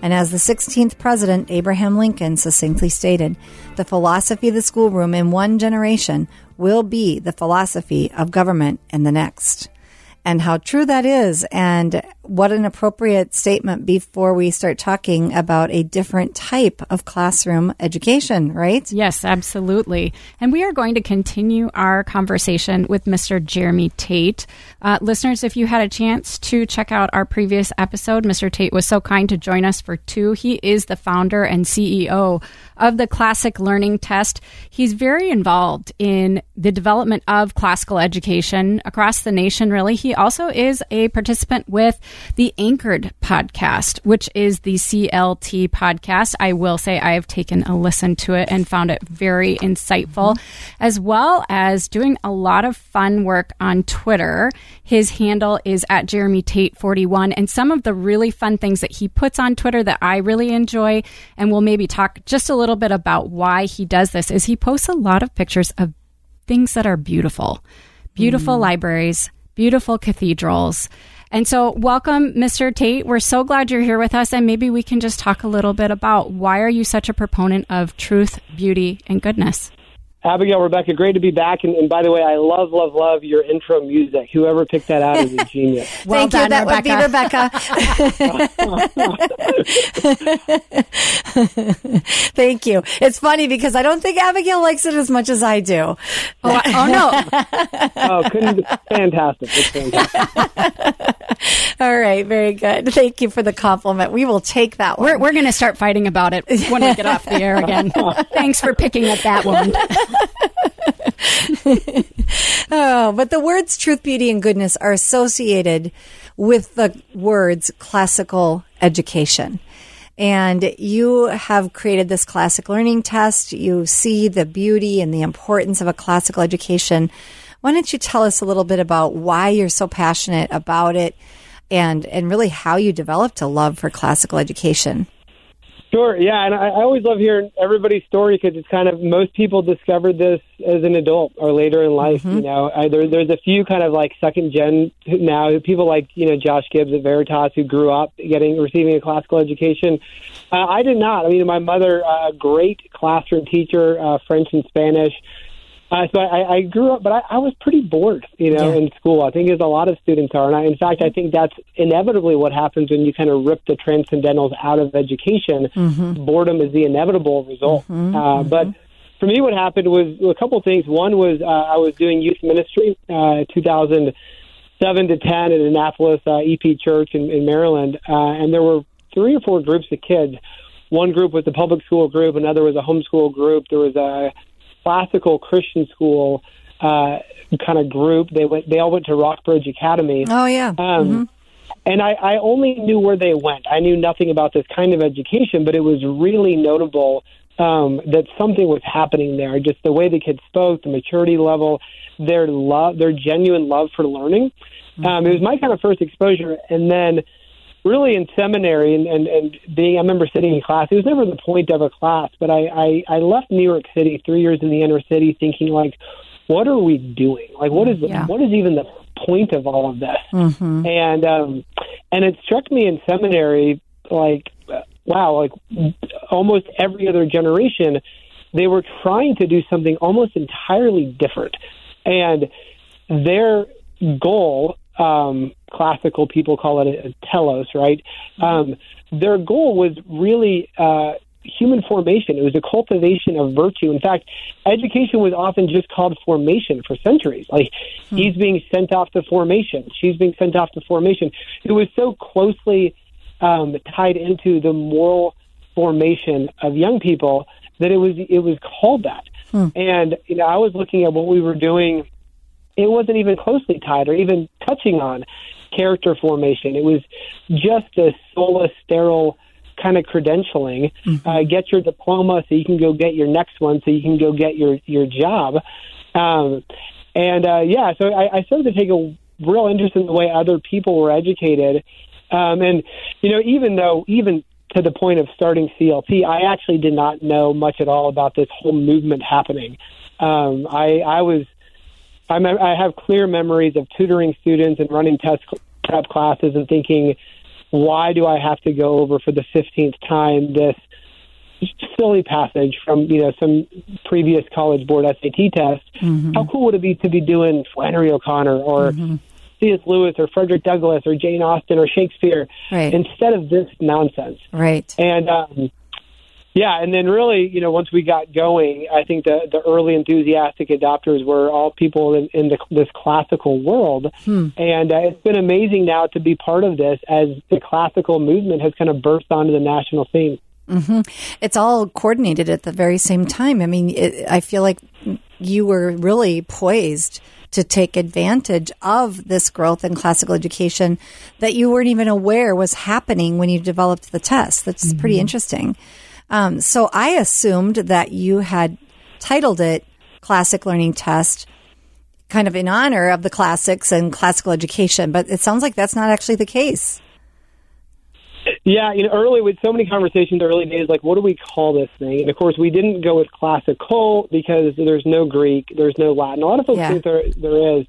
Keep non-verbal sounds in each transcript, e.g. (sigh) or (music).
And as the 16th President, Abraham Lincoln, succinctly stated, the philosophy of the schoolroom in one generation will be the philosophy of government in the next. And how true that is, and what an appropriate statement before we start talking about a different type of classroom education, right? Yes, absolutely. And we are going to continue our conversation with Mr. Jeremy Tate. Uh, listeners, if you had a chance to check out our previous episode, Mr. Tate was so kind to join us for two. He is the founder and CEO of the Classic Learning Test. He's very involved in the development of classical education across the nation, really. He also is a participant with the Anchored podcast, which is the CLT podcast. I will say I have taken a listen to it and found it very insightful, as well as doing a lot of fun work on Twitter. His handle is at Jeremy Tate 41. And some of the really fun things that he puts on Twitter that I really enjoy, and we'll maybe talk just a little bit about why he does this, is he posts a lot of pictures of things that are beautiful. Beautiful mm. libraries, beautiful cathedrals. And so, welcome, Mr. Tate. We're so glad you're here with us, and maybe we can just talk a little bit about why are you such a proponent of truth, beauty, and goodness? Abigail, Rebecca, great to be back. And, and by the way, I love, love, love your intro music. Whoever picked that out is a (laughs) genius. Well Thank done, you. That would be Rebecca. (laughs) (laughs) Thank you. It's funny because I don't think Abigail likes it as much as I do. Oh, I- oh no. oh, couldn't fantastic. It's fantastic. (laughs) All right. Very good. Thank you for the compliment. We will take that one. We're, we're going to start fighting about it when we get off the air again. (laughs) Thanks for picking up that one. (laughs) Oh, but the words truth, beauty, and goodness are associated with the words classical education. And you have created this classic learning test. You see the beauty and the importance of a classical education. Why don't you tell us a little bit about why you're so passionate about it and, and really how you developed a love for classical education? Sure, yeah, and I, I always love hearing everybody's story because it's kind of most people discovered this as an adult or later in life. You know, I, there, there's a few kind of like second gen now people like you know Josh Gibbs at Veritas who grew up getting receiving a classical education. Uh, I did not. I mean, my mother, a uh, great classroom teacher, uh, French and Spanish. Uh, so I, I grew up, but I, I was pretty bored, you know, Yeah. in school. I think as a lot of students are, and I, in fact, I think that's inevitably what happens when you kind of rip the transcendentals out of education. Boredom is the inevitable result. uh, But for me, what happened was a couple things. One was uh, I was doing youth ministry, uh, 2007 to 10 at Annapolis uh, EP Church in, in Maryland, uh, and there were three or four groups of kids. One group was the public school group, another was a homeschool group. There was a classical Christian school uh, kind of group. They went. They all went to Rockbridge Academy. Oh, yeah. Um, And I, I only knew where they went. I knew nothing about this kind of education, but it was really notable um, that something was happening there. Just the way the kids spoke, the maturity level, their love, their genuine love for learning. Um, it was my kind of first exposure, and then really in seminary and, and, and being, I remember sitting in class. It was never the point of a class, but I, I, I left New York City three years in the inner city, thinking like, what are we doing? Like, what is the, Yeah. what is even the point of all of this? And um, and it struck me in seminary, like, wow, like almost every other generation, they were trying to do something almost entirely different, and their goal. Um, classical people call it a, a telos, right? Um, their goal was really uh, human formation. It was a cultivation of virtue. In fact, education was often just called formation for centuries. Like he's being sent off to formation, she's being sent off to formation. It was so closely um, tied into the moral formation of young people that it was it was called that. And you know, I was looking at what we were doing. It wasn't even closely tied or even touching on character formation. It was just a soulless, sterile kind of credentialing. Uh, get your diploma so you can go get your next one, so you can go get your your job. Um, and uh, yeah, so I, I started to take a real interest in the way other people were educated. Um, and you know, even though even to the point of starting CLT, I actually did not know much at all about this whole movement happening. Um, I, I was I, I have clear memories of tutoring students and running test prep classes and thinking, why do I have to go over for the 15th time this silly passage from you know some previous college board SAT test? How cool would it be to be doing Flannery O'Connor or C.S. Lewis or Frederick Douglass or Jane Austen or Shakespeare Right. instead of this nonsense? Right. And um, yeah, and then really, you know, once we got going, I think the the early enthusiastic adopters were all people in, in the, this classical world, hmm. and uh, it's been amazing now to be part of this as the classical movement has kind of burst onto the national scene. Mm-hmm. It's all coordinated at the very same time. I mean, it, I feel like you were really poised to take advantage of this growth in classical education that you weren't even aware was happening when you developed the test. That's pretty mm-hmm. interesting. Um, so I assumed that you had titled it Classic Learning Test kind of in honor of the classics and classical education, but it sounds like that's not actually the case. Yeah, you know, early with so many conversations early days, like what do we call this thing? And of course, we didn't go with classical because there's no Greek, there's no Latin. A lot of folks Yeah. think there there is.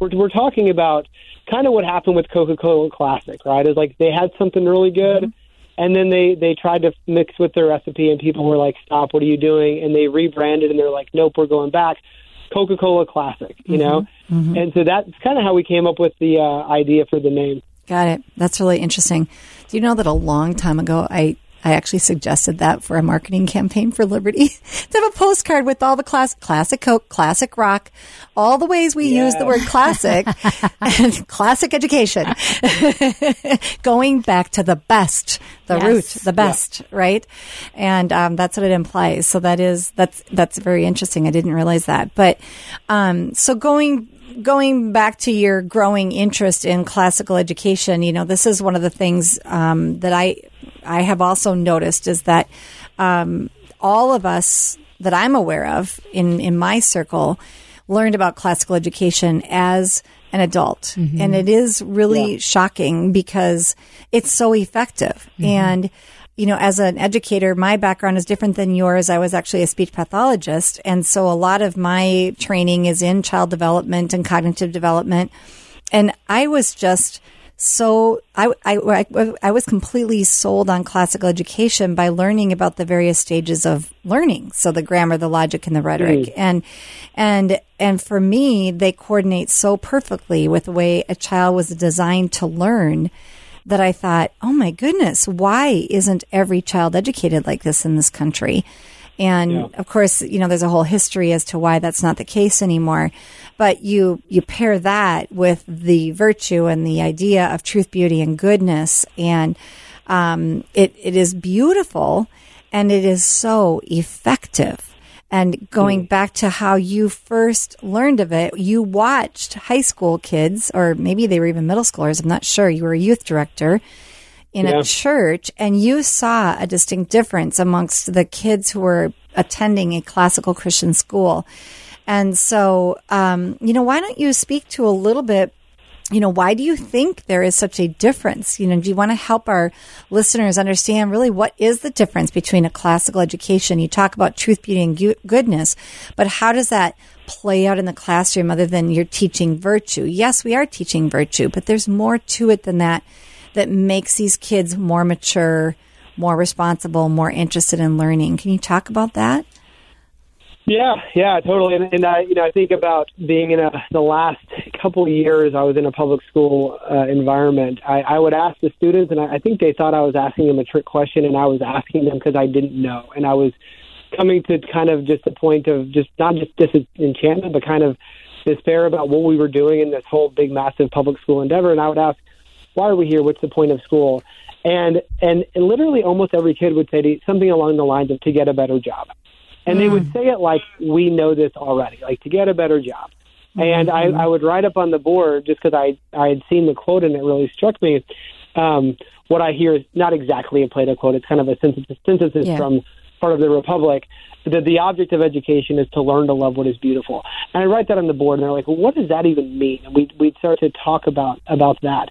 We're we're talking about kind of what happened with Coca-Cola Classic, right? Is like they had something really good, and then they they tried to mix with their recipe, and people were like, "Stop! What are you doing?" And they rebranded, and they're like, "Nope, we're going back." Coca-Cola Classic, you know, and so that's kind of how we came up with the uh, idea for the name. Got it. That's really interesting. Do you know that a long time ago, I, I actually suggested that for a marketing campaign for Liberty (laughs) to have a postcard with all the class, classic Coke, classic rock, all the ways we use the word classic (laughs) and classic education, (laughs) going back to the best, the Yes. root, the best, right? And um, that's what it implies. So that is that's that's very interesting. I didn't realize that. But um, so going going back to your growing interest in classical education, you know, this is one of the things um, that I I have also noticed is that um, all of us that I'm aware of in in my circle learned about classical education as an adult, and it is really shocking because it's so effective and you know, as an educator, my background is different than yours. I was actually a speech pathologist. And so a lot of my training is in child development and cognitive development. And I was just so, I, I, I, I was completely sold on classical education by learning about the various stages of learning. So the grammar, the logic, and the rhetoric. Mm. And, and, and for me, they coordinate so perfectly with the way a child was designed to learn that I thought, oh my goodness, why isn't every child educated like this in this country? And of course, you know, there's a whole history as to why that's not the case anymore. But you, you pair that with the virtue and the idea of truth, beauty, and goodness. And, um, it, it is beautiful and it is so effective. And going back to how you first learned of it, you watched high school kids, or maybe they were even middle schoolers. I'm not sure. You were a youth director in Yeah. a church and you saw a distinct difference amongst the kids who were attending a classical Christian school. And so, um, you know, why don't you speak to a little bit you know, why do you think there is such a difference? You know, do you want to help our listeners understand really what is the difference between a classical education? You talk about truth, beauty, and gu- goodness, but how does that play out in the classroom other than you're teaching virtue? Yes, we are teaching virtue, but there's more to it than that that makes these kids more mature, more responsible, more interested in learning. Can you talk about that? Yeah, yeah, totally. And, and I, you know, I think about being in a the last couple of years. I was in a public school uh, environment. I, I would ask the students, and I, I think they thought I was asking them a trick question, and I was asking them because I didn't know, and I was coming to kind of just the point of just not just disenchantment, but kind of despair about what we were doing in this whole big, massive public school endeavor. And I would ask, why are we here? What's the point of school? And and, and literally almost every kid would say to, something along the lines of to get a better job. And they would say it like we know this already, like to get a better job. And I, I would write up on the board just because I I had seen the quote and it really struck me. Um, what I hear is not exactly a Plato quote; it's kind of a synthesis, synthesis Yeah. from part of the Republic. That the object of education is to learn to love what is beautiful. And I write that on the board, and they're like, "Well, what does that even mean?" And we we'd start to talk about about that.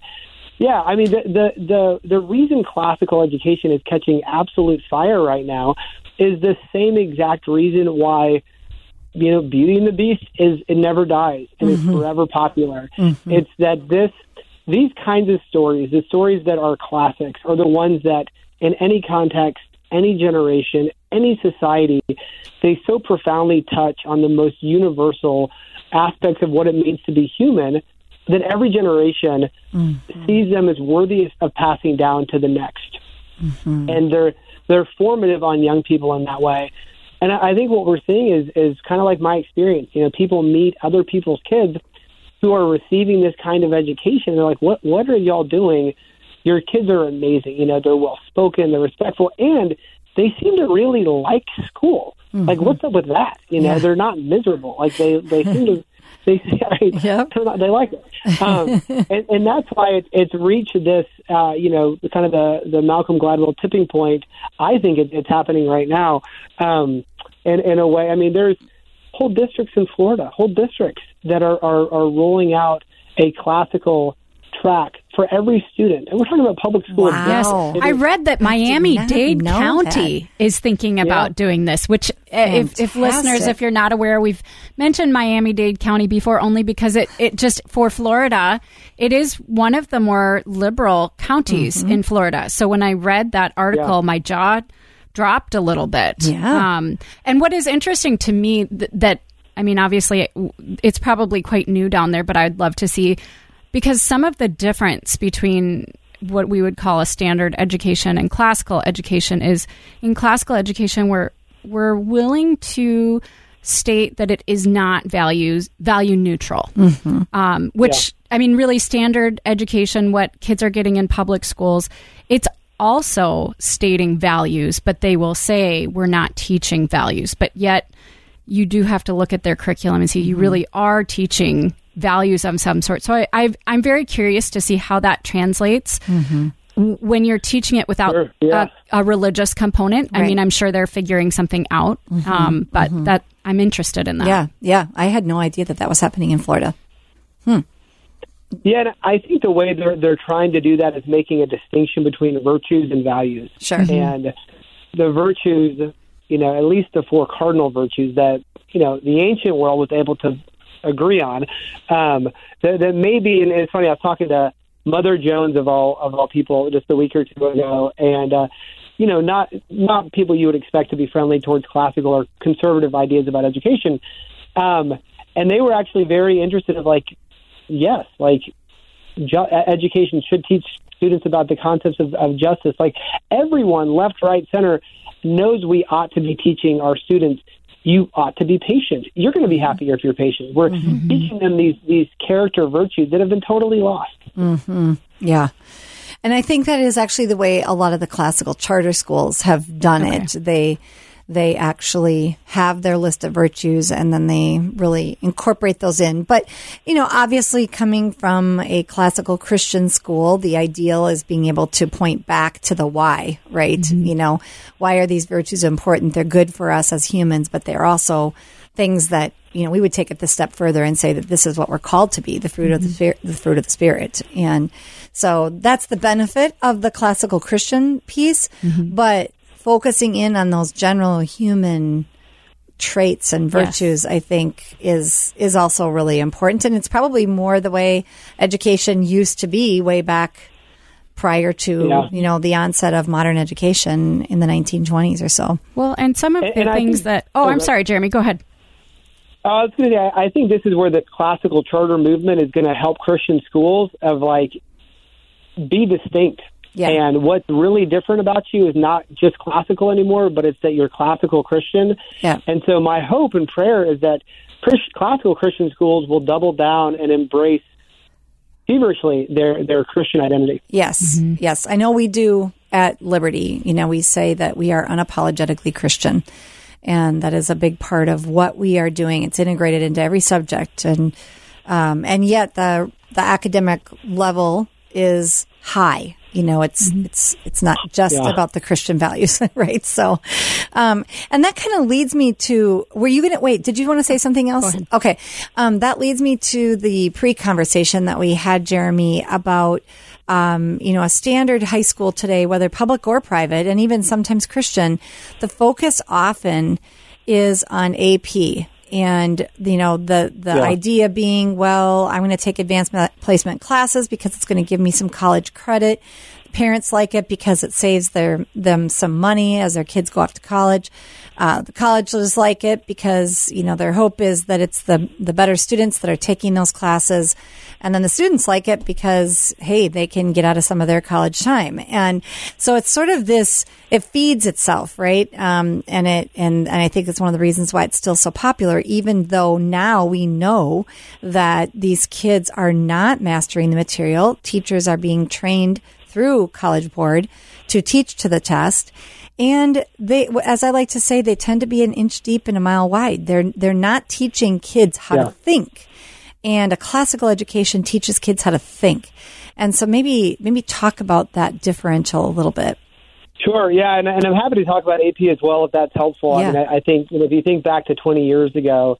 Yeah, I mean the, the the the reason classical education is catching absolute fire right now is the same exact reason why you know Beauty and the Beast is it never dies and it's mm-hmm. forever popular. Mm-hmm. It's that this these kinds of stories, the stories that are classics, are the ones that in any context, any generation, any society, they so profoundly touch on the most universal aspects of what it means to be human that every generation mm-hmm. sees them as worthy of passing down to the next. Mm-hmm. And they're they're formative on young people in that way. And I think what we're seeing is is kind of like my experience. You know, people meet other people's kids who are receiving this kind of education. They're like, "What what are y'all doing? Your kids are amazing. You know, they're well spoken, they're respectful, and they seem to really like school. Mm-hmm. Like, what's up with that? You know, they're not miserable. Like they they seem to." (laughs) (laughs) They, Yep. they're not, they like it, um, (laughs) and, and that's why it, it's reached this, uh, you know, kind of the the Malcolm Gladwell tipping point. I think it, it's happening right now, um, in in a way. I mean, there's whole districts in Florida, whole districts that are are, are rolling out a classical track for every student, and we're talking about public schools. Wow. Yes. I read that Miami Dade County is thinking about doing this. Which, uh, if, if listeners, if you're not aware, we've mentioned Miami Dade County before, only because it it just for Florida, it is one of the more liberal counties Mm-hmm. in Florida. So when I read that article, Yeah. my jaw dropped a little bit. Yeah. Um, and what is interesting to me th- that I mean, obviously, it, it's probably quite new down there, but I'd love to see because some of the difference between what we would call a standard education and classical education is in classical education we're we're willing to state that it is not values value neutral. Um, which i mean really standard education what kids are getting in public schools it's also stating values but they will say we're not teaching values. But yet you do have to look at their curriculum and see you really are teaching values of some sort. So I, I've, I'm very curious to see how that translates w- when you're teaching it without Sure, yeah. a, a religious component. I mean, I'm sure they're figuring something out, um, but that I'm interested in that. Yeah, yeah. I had no idea that that was happening in Florida. Hmm. Yeah, and I think the way they're they're trying to do that is making a distinction between virtues and values. Sure. And the virtues, you know, at least the four cardinal virtues that you know the ancient world was able to agree on. Um, that, that maybe, and it's funny. I was talking to Mother Jones of all of all people just a week or two ago, and uh, you know, not not people you would expect to be friendly towards classical or conservative ideas about education. Um, and they were actually very interested in like yes, like ju- education should teach students about the concepts of, of justice. Like everyone, left, right, center, knows we ought to be teaching our students. You ought to be patient. You're going to be mm-hmm. happier if you're patient. We're mm-hmm. teaching them these these character virtues that have been totally lost. Mm-hmm. Yeah. And I think that is actually the way a lot of the classical charter schools have done oh, it. They they actually have their list of virtues and then they really incorporate those in. But, you know, obviously coming from a classical Christian school, the ideal is being able to point back to the why, right? Mm-hmm. You know, why are these virtues important? They're good for us as humans, but they're also things that you know we would take it the step further and say that this is what we're called to be the fruit of the mm-hmm. spirit the fruit of the spirit and so that's the benefit of the classical christian piece mm-hmm. but focusing in on those general human traits and virtues, I think, is is also really important, and it's probably more the way education used to be way back prior to Yeah. you know the onset of modern education in the 1920s or so. Well, and some of And- the and things think- that. Oh, oh, I'm go- sorry, Jeremy. Go ahead. Uh, I was going to say, I I think this is where the classical charter movement is going to help Christian schools of like be distinct. Yeah. And what's really different about you is not just classical anymore, but it's that you're classical Christian. Yeah. And so my hope and prayer is that Christ, classical Christian schools will double down and embrace feverishly their their Christian identity. Yes, yes. I know we do at Liberty. You know, we say that we are unapologetically Christian. And that is a big part of what we are doing. It's integrated into every subject. And, um, and yet the, the academic level is high. You know, it's, it's, it's not just Yeah. about the Christian values, (laughs) right? So, um, and that kind of leads me to, were you going to, wait, did you want to say something else? Okay. Um, that leads me to the pre-conversation that we had, Jeremy, about, um, you know, a standard high school today, whether public or private, and even sometimes Christian, the focus often is on AP. And, you know, the, the Yeah. idea being, well, I'm going to take advanced placement classes because it's going to give me some college credit. Parents like it because it saves their, them some money as their kids go off to college. Uh, the colleges like it because, you know, their hope is that it's the, the better students that are taking those classes. And then the students like it because, hey, they can get out of some of their college time. And so it's sort of this, it feeds itself, right? Um, and it, and, and I think it's one of the reasons why it's still so popular, even though now we know that these kids are not mastering the material. Teachers are being trained through College Board to teach to the test. And they, as I like to say, they tend to be an inch deep and a mile wide. They're, they're not teaching kids how Yeah. to think. And a classical education teaches kids how to think. And so maybe, maybe talk about that differential a little bit. Sure, yeah, and, and I'm happy to talk about AP as well if that's helpful. I Yeah. mean, I, I think you know, if you think back to 20 years ago,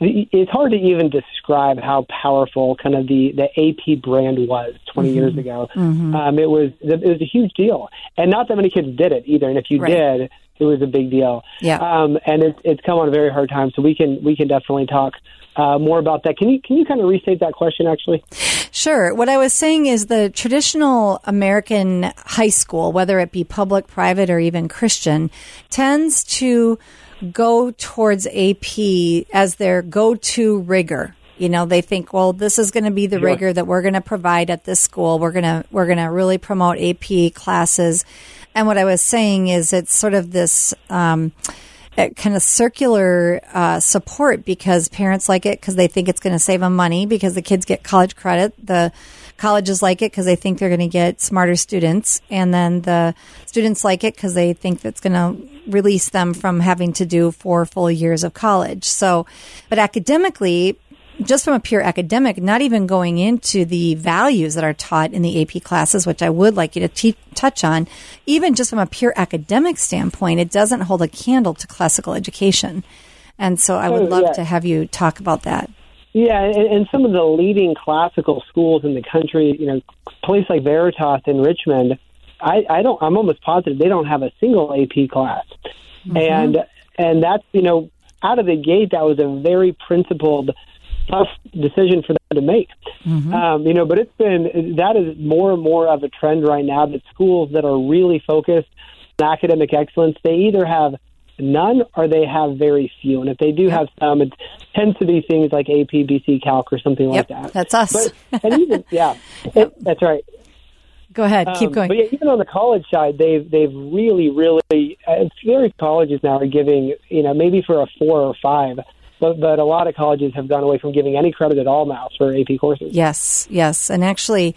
it's hard to even describe how powerful kind of the, the AP brand was 20 years ago. Um, it was it was a huge deal, and not that many kids did it either. And if you Right. did, it was a big deal. Yeah. Um, and it's it's come on a very hard time, so we can we can definitely talk uh, more about that. Can you can you kind of restate that question actually? Sure. What I was saying is the traditional American high school, whether it be public, private, or even Christian, tends to go towards AP as their go-to rigor. You know, they think, well, this is going to be the rigor that we're going to provide at this school. We're going to, we're going to really promote AP classes. And what I was saying is it's sort of this, um, kind of circular uh, support because parents like it because they think it's going to save them money because the kids get college credit. The colleges like it because they think they're going to get smarter students, and then the students like it because they think that's going to release them from having to do four full years of college. So, but academically, just from a pure academic, not even going into the values that are taught in the AP classes, which I would like you to te- touch on, even just from a pure academic standpoint, it doesn't hold a candle to classical education. And so I would love yeah. to have you talk about that. Yeah, and, and some of the leading classical schools in the country, you know, place like Veritas in Richmond, I, I don't. I'm almost positive they don't have a single AP class, and and that's you know out of the gate that was a very principled, tough decision for them to make. Um, you know, but it's been that is more and more of a trend right now that schools that are really focused on academic excellence they either have none or they have very few. And if they do have some, it tends to be things like AP, BC, Calc, or something Yep, like that. that's us. But, and even (laughs) yeah, it, that's right. Go ahead, keep Um, going. But yeah, even on the college side, they've they've really, really uh, very colleges now are giving you know maybe for a four or five, but but a lot of colleges have gone away from giving any credit at all now for AP courses. Yes, yes. And actually,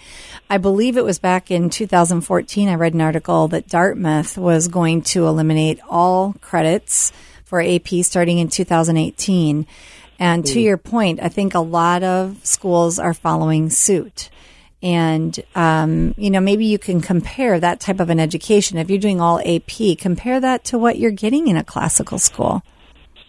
I believe it was back in 2014, I read an article that Dartmouth was going to eliminate all credits for AP starting in 2018. And to your point, I think a lot of schools are following suit. And, um, you know, maybe you can compare that type of an education. If you're doing all AP, compare that to what you're getting in a classical school.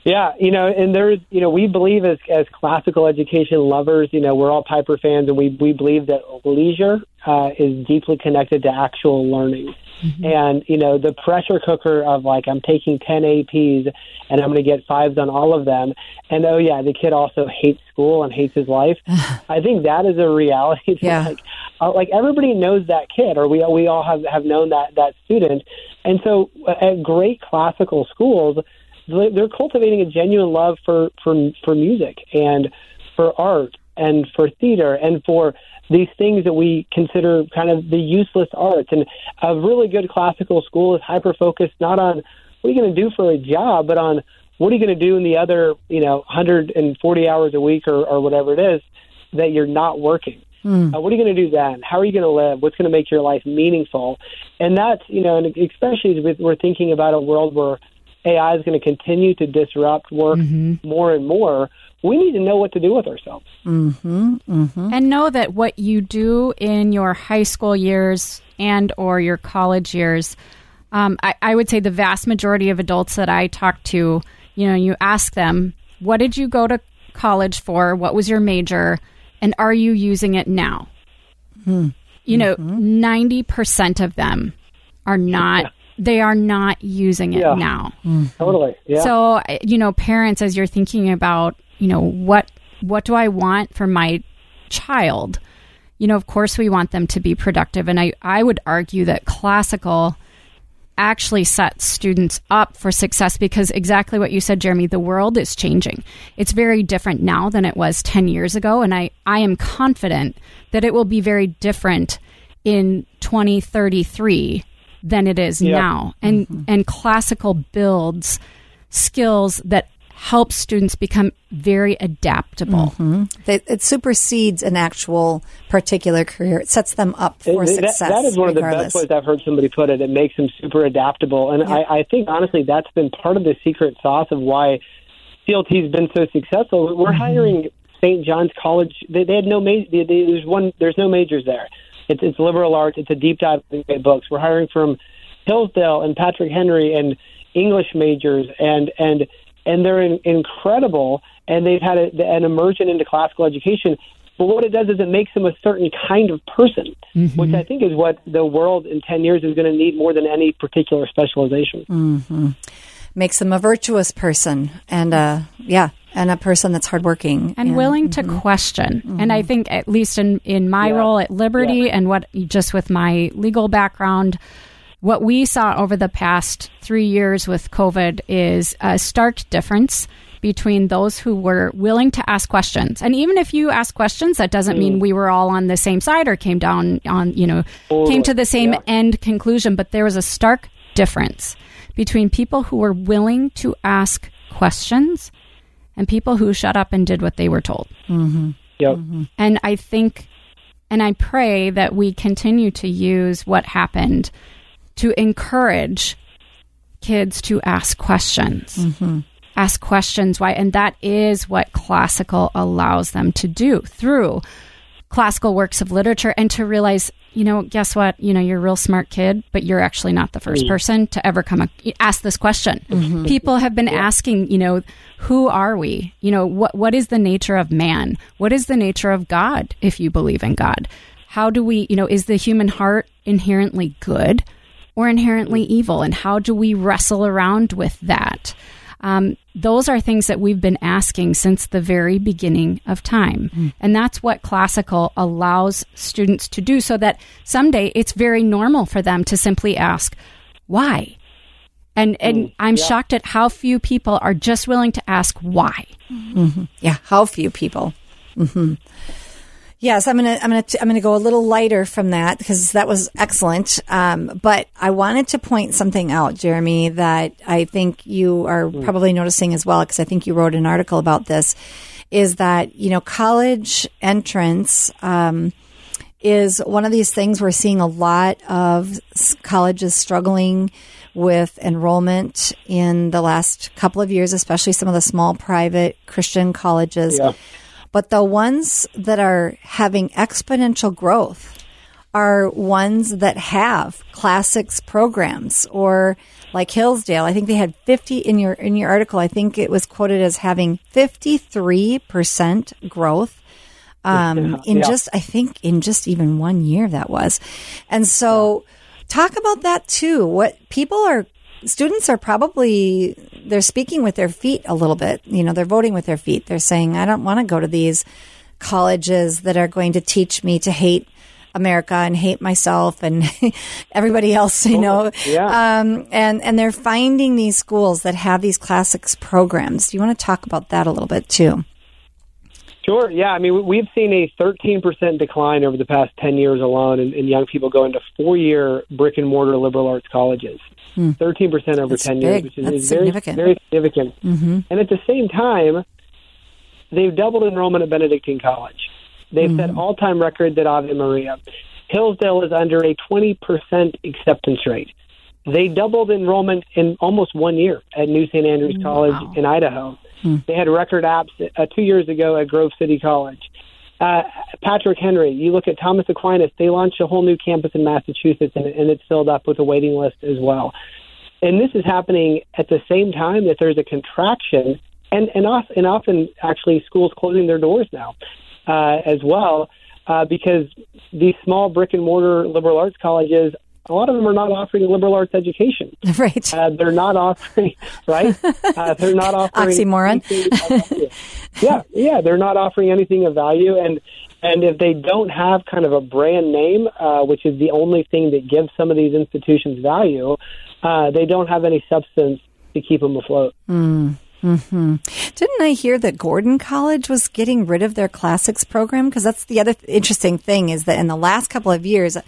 Yeah, you know, and there's, you know, we believe as as classical education lovers, you know, we're all Pieper fans, and we we believe that leisure uh, is deeply connected to actual learning. And you know, the pressure cooker of like I'm taking ten APs and I'm going to get fives on all of them, and oh yeah, the kid also hates school and hates his life. (laughs) I think that is a reality. Yeah. Like, uh, like everybody knows that kid, or we we all have have known that that student, and so uh, at great classical schools they're cultivating a genuine love for for for music and for art and for theater and for these things that we consider kind of the useless arts. And a really good classical school is hyper focused not on what are you going to do for a job, but on what are you going to do in the other, you know, 140 hours a week or, or whatever it is that you're not working. Uh, what are you going to do then? How are you going to live? What's going to make your life meaningful? And that's, you know, and especially as we- we're thinking about a world where AI is going to continue to disrupt work mm-hmm. more and more, we need to know what to do with ourselves. Mm-hmm, mm-hmm. and know that what you do in your high school years and or your college years um, I, I would say the vast majority of adults that i talk to you know you ask them what did you go to college for? What was your major? And are you using it now? Hmm. You know 90% of them are not they are not using it Yeah. now mm. Totally. Yeah. so, you know, parents, as you're thinking about, you know, what what do I want for my child? You know, of course, we want them to be productive, and I I would argue that classical actually sets students up for success because exactly what you said jeremy the world is changing it's very different now than it was 10 years ago and i i am confident that it will be very different in 2033 than it is Yeah. now and mm-hmm. and classical builds skills that help students become very adaptable mm-hmm. They, it supersedes an actual particular career. It sets them up for Th- that- success. that is one of the best ways I've heard somebody put it. It makes them super adaptable, and I, I think honestly that's been part of the secret sauce of why CLT's been so successful. We're mm-hmm. hiring St. John's College. They, they had no ma- they, they, there's one there's no majors there. It's it's liberal arts. It's a deep dive in books. We're hiring from Hillsdale and Patrick Henry and English majors and and and they're in, incredible. And they've had a, an immersion into classical education. But what it does is it makes them a certain kind of person, mm-hmm. which I think is what the world in 10 years is going to need more than any particular specialization. Mm-hmm. Makes them a virtuous person, and uh, yeah, and a person that's hardworking and willing to mm-hmm. question. And I mm-hmm. think, at least in, in my Yeah. role at Liberty and what just with my legal background, what we saw over the past three years with COVID is a stark difference between those who were willing to ask questions. And even if you ask questions, that doesn't mean mm. we were all on the same side or came down on, you know, came to the same Yeah. end conclusion, but there was a stark difference between people who were willing to ask questions and people who shut up and did what they were told. Mm-hmm. Yep. Mm-hmm. And I think, and I pray that we continue to use what happened to encourage kids to ask questions. Mm-hmm. Ask questions why, and that is what classical allows them to do through classical works of literature and to realize, you know, guess what? You know, you're a real smart kid, but you're actually not the first person to ever come up, ask this question. Mm-hmm. People have been asking, you know, who are we? You know, what what is the nature of man? What is the nature of God if you believe in God? How do we, you know, is the human heart inherently good or inherently mm-hmm. evil? And how do we wrestle around with that? Um, those are things that we've been asking since the very beginning of time. And that's what classical allows students to do so that someday it's very normal for them to simply ask, why? And, and I'm shocked at how few people are just willing to ask why. Yeah, how few people. hmm Yes, I'm gonna I'm gonna I'm gonna go a little lighter from that because that was excellent. Um, but I wanted to point something out, Jeremy, that I think you are probably noticing as well because I think you wrote an article about this. Is that you know college entrance um, is one of these things we're seeing a lot of colleges struggling with enrollment in the last couple of years, especially some of the small private Christian colleges. Yeah. But the ones that are having exponential growth are ones that have classics programs or like Hillsdale. I think they had 50 in your in your article. I think it was quoted as having 53 percent growth um, in Yeah. just I think in just even one year that was, and so talk about that too. What people are students are probably they're speaking with their feet a little bit. You know, they're voting with their feet. They're saying, I don't want to go to these colleges that are going to teach me to hate America and hate myself and (laughs) everybody else, you know. Yeah. Um, and and they're finding these schools that have these classics programs. Do you want to talk about that a little bit too? Sure. Yeah. I mean, we- we've seen a 13% decline over the past 10 years alone in, in young people going to four year brick and mortar liberal arts colleges. Hmm. 13% over That's 10 big. years, which is, is very, significant. very significant. Mm-hmm. And at the same time, they've doubled enrollment at Benedictine College. They've set mm-hmm. all time records at Ave Maria. Hillsdale is under a 20% acceptance rate. They doubled enrollment in almost one year at New St. Andrews mm, College in Idaho. They had record apps uh, two years ago at Grove City College. Uh, Patrick Henry, you look at Thomas Aquinas, they launched a whole new campus in Massachusetts, and, and it's filled up with a waiting list as well. And this is happening at the same time that there's a contraction, and and, off, and often actually schools closing their doors now uh, as well, uh, because these small brick and mortar liberal arts colleges, a lot of them are not offering liberal arts education. (laughs) Right. Uh, they're not offering, right? (laughs) Uh, they're not offering Oxymoron. anything of value. yeah, yeah, they're not offering anything of value, and and if they don't have kind of a brand name, uh, which is the only thing that gives some of these institutions value, uh, they don't have any substance to keep them afloat. hmm Didn't I hear that Gordon College was getting rid of their classics program? Because that's the other interesting thing is that in the last couple of years,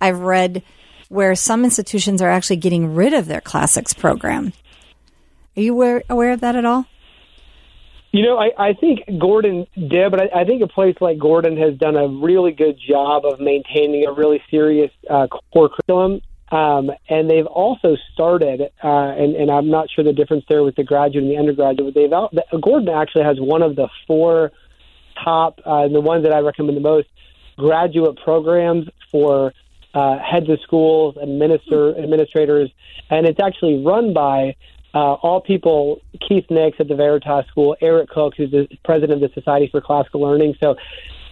I've read where some institutions are actually getting rid of their classics program. Are you aware, aware of that at all? You know, I, I think Gordon did, but I, I think a place like Gordon has done a really good job of maintaining a really serious uh, core curriculum. Um, and they've also started, uh, and, and I'm not sure the difference there with the graduate and the undergraduate, but they've out, Gordon actually has one of the four top, uh, the ones that I recommend the most, graduate programs for uh, heads of schools, administer, administrators, and it's actually run by uh, all people, Keith Nix at the Veritas School, Eric Cook, who's the president of the Society for Classical Learning. So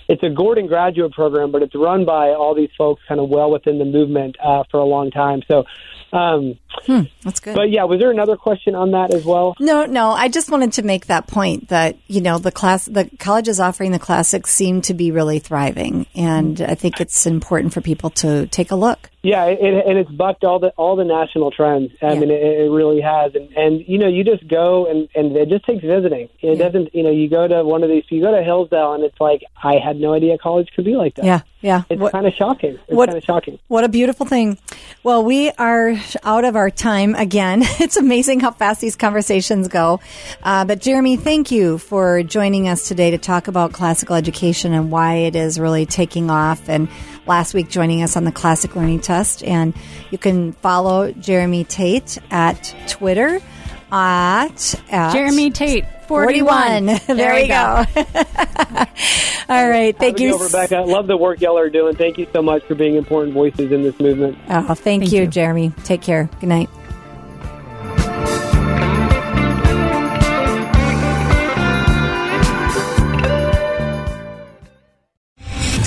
it's a Gordon graduate program, but it's run by all these folks kind of well within the movement uh, for a long time. So, um, That's good. but yeah, was there another question on that as well? No, no. I just wanted to make that point that you know the class, the colleges offering the classics seem to be really thriving, and I think it's important for people to take a look. Yeah, it, and it's bucked all the all the national trends. I Yeah. mean, it, it really has. And and you know, you just go and and it just takes visiting. It Yeah. doesn't. You know, you go to one of these. You go to Hillsdale, and it's like I had no idea college could be like that. Yeah, yeah. It's What- kind of shocking. It's what- kind of shocking. What a beautiful thing. Well, we are out of our time again. (laughs) It's amazing how fast these conversations go. Uh, but Jeremy, thank you for joining us today to talk about classical education and why it is really taking off. And last week joining us on the Classic Learning Test. And you can follow Jeremy Tate at Twitter at, at Jeremy Tate, 41. 41. (laughs) There, we go. (laughs) All right. Thank you. good, Rebecca. Love the work y'all are doing. Thank you so much for being important voices in this movement. Oh, thank, Thank you, you. Jeremy. Take care. Good night.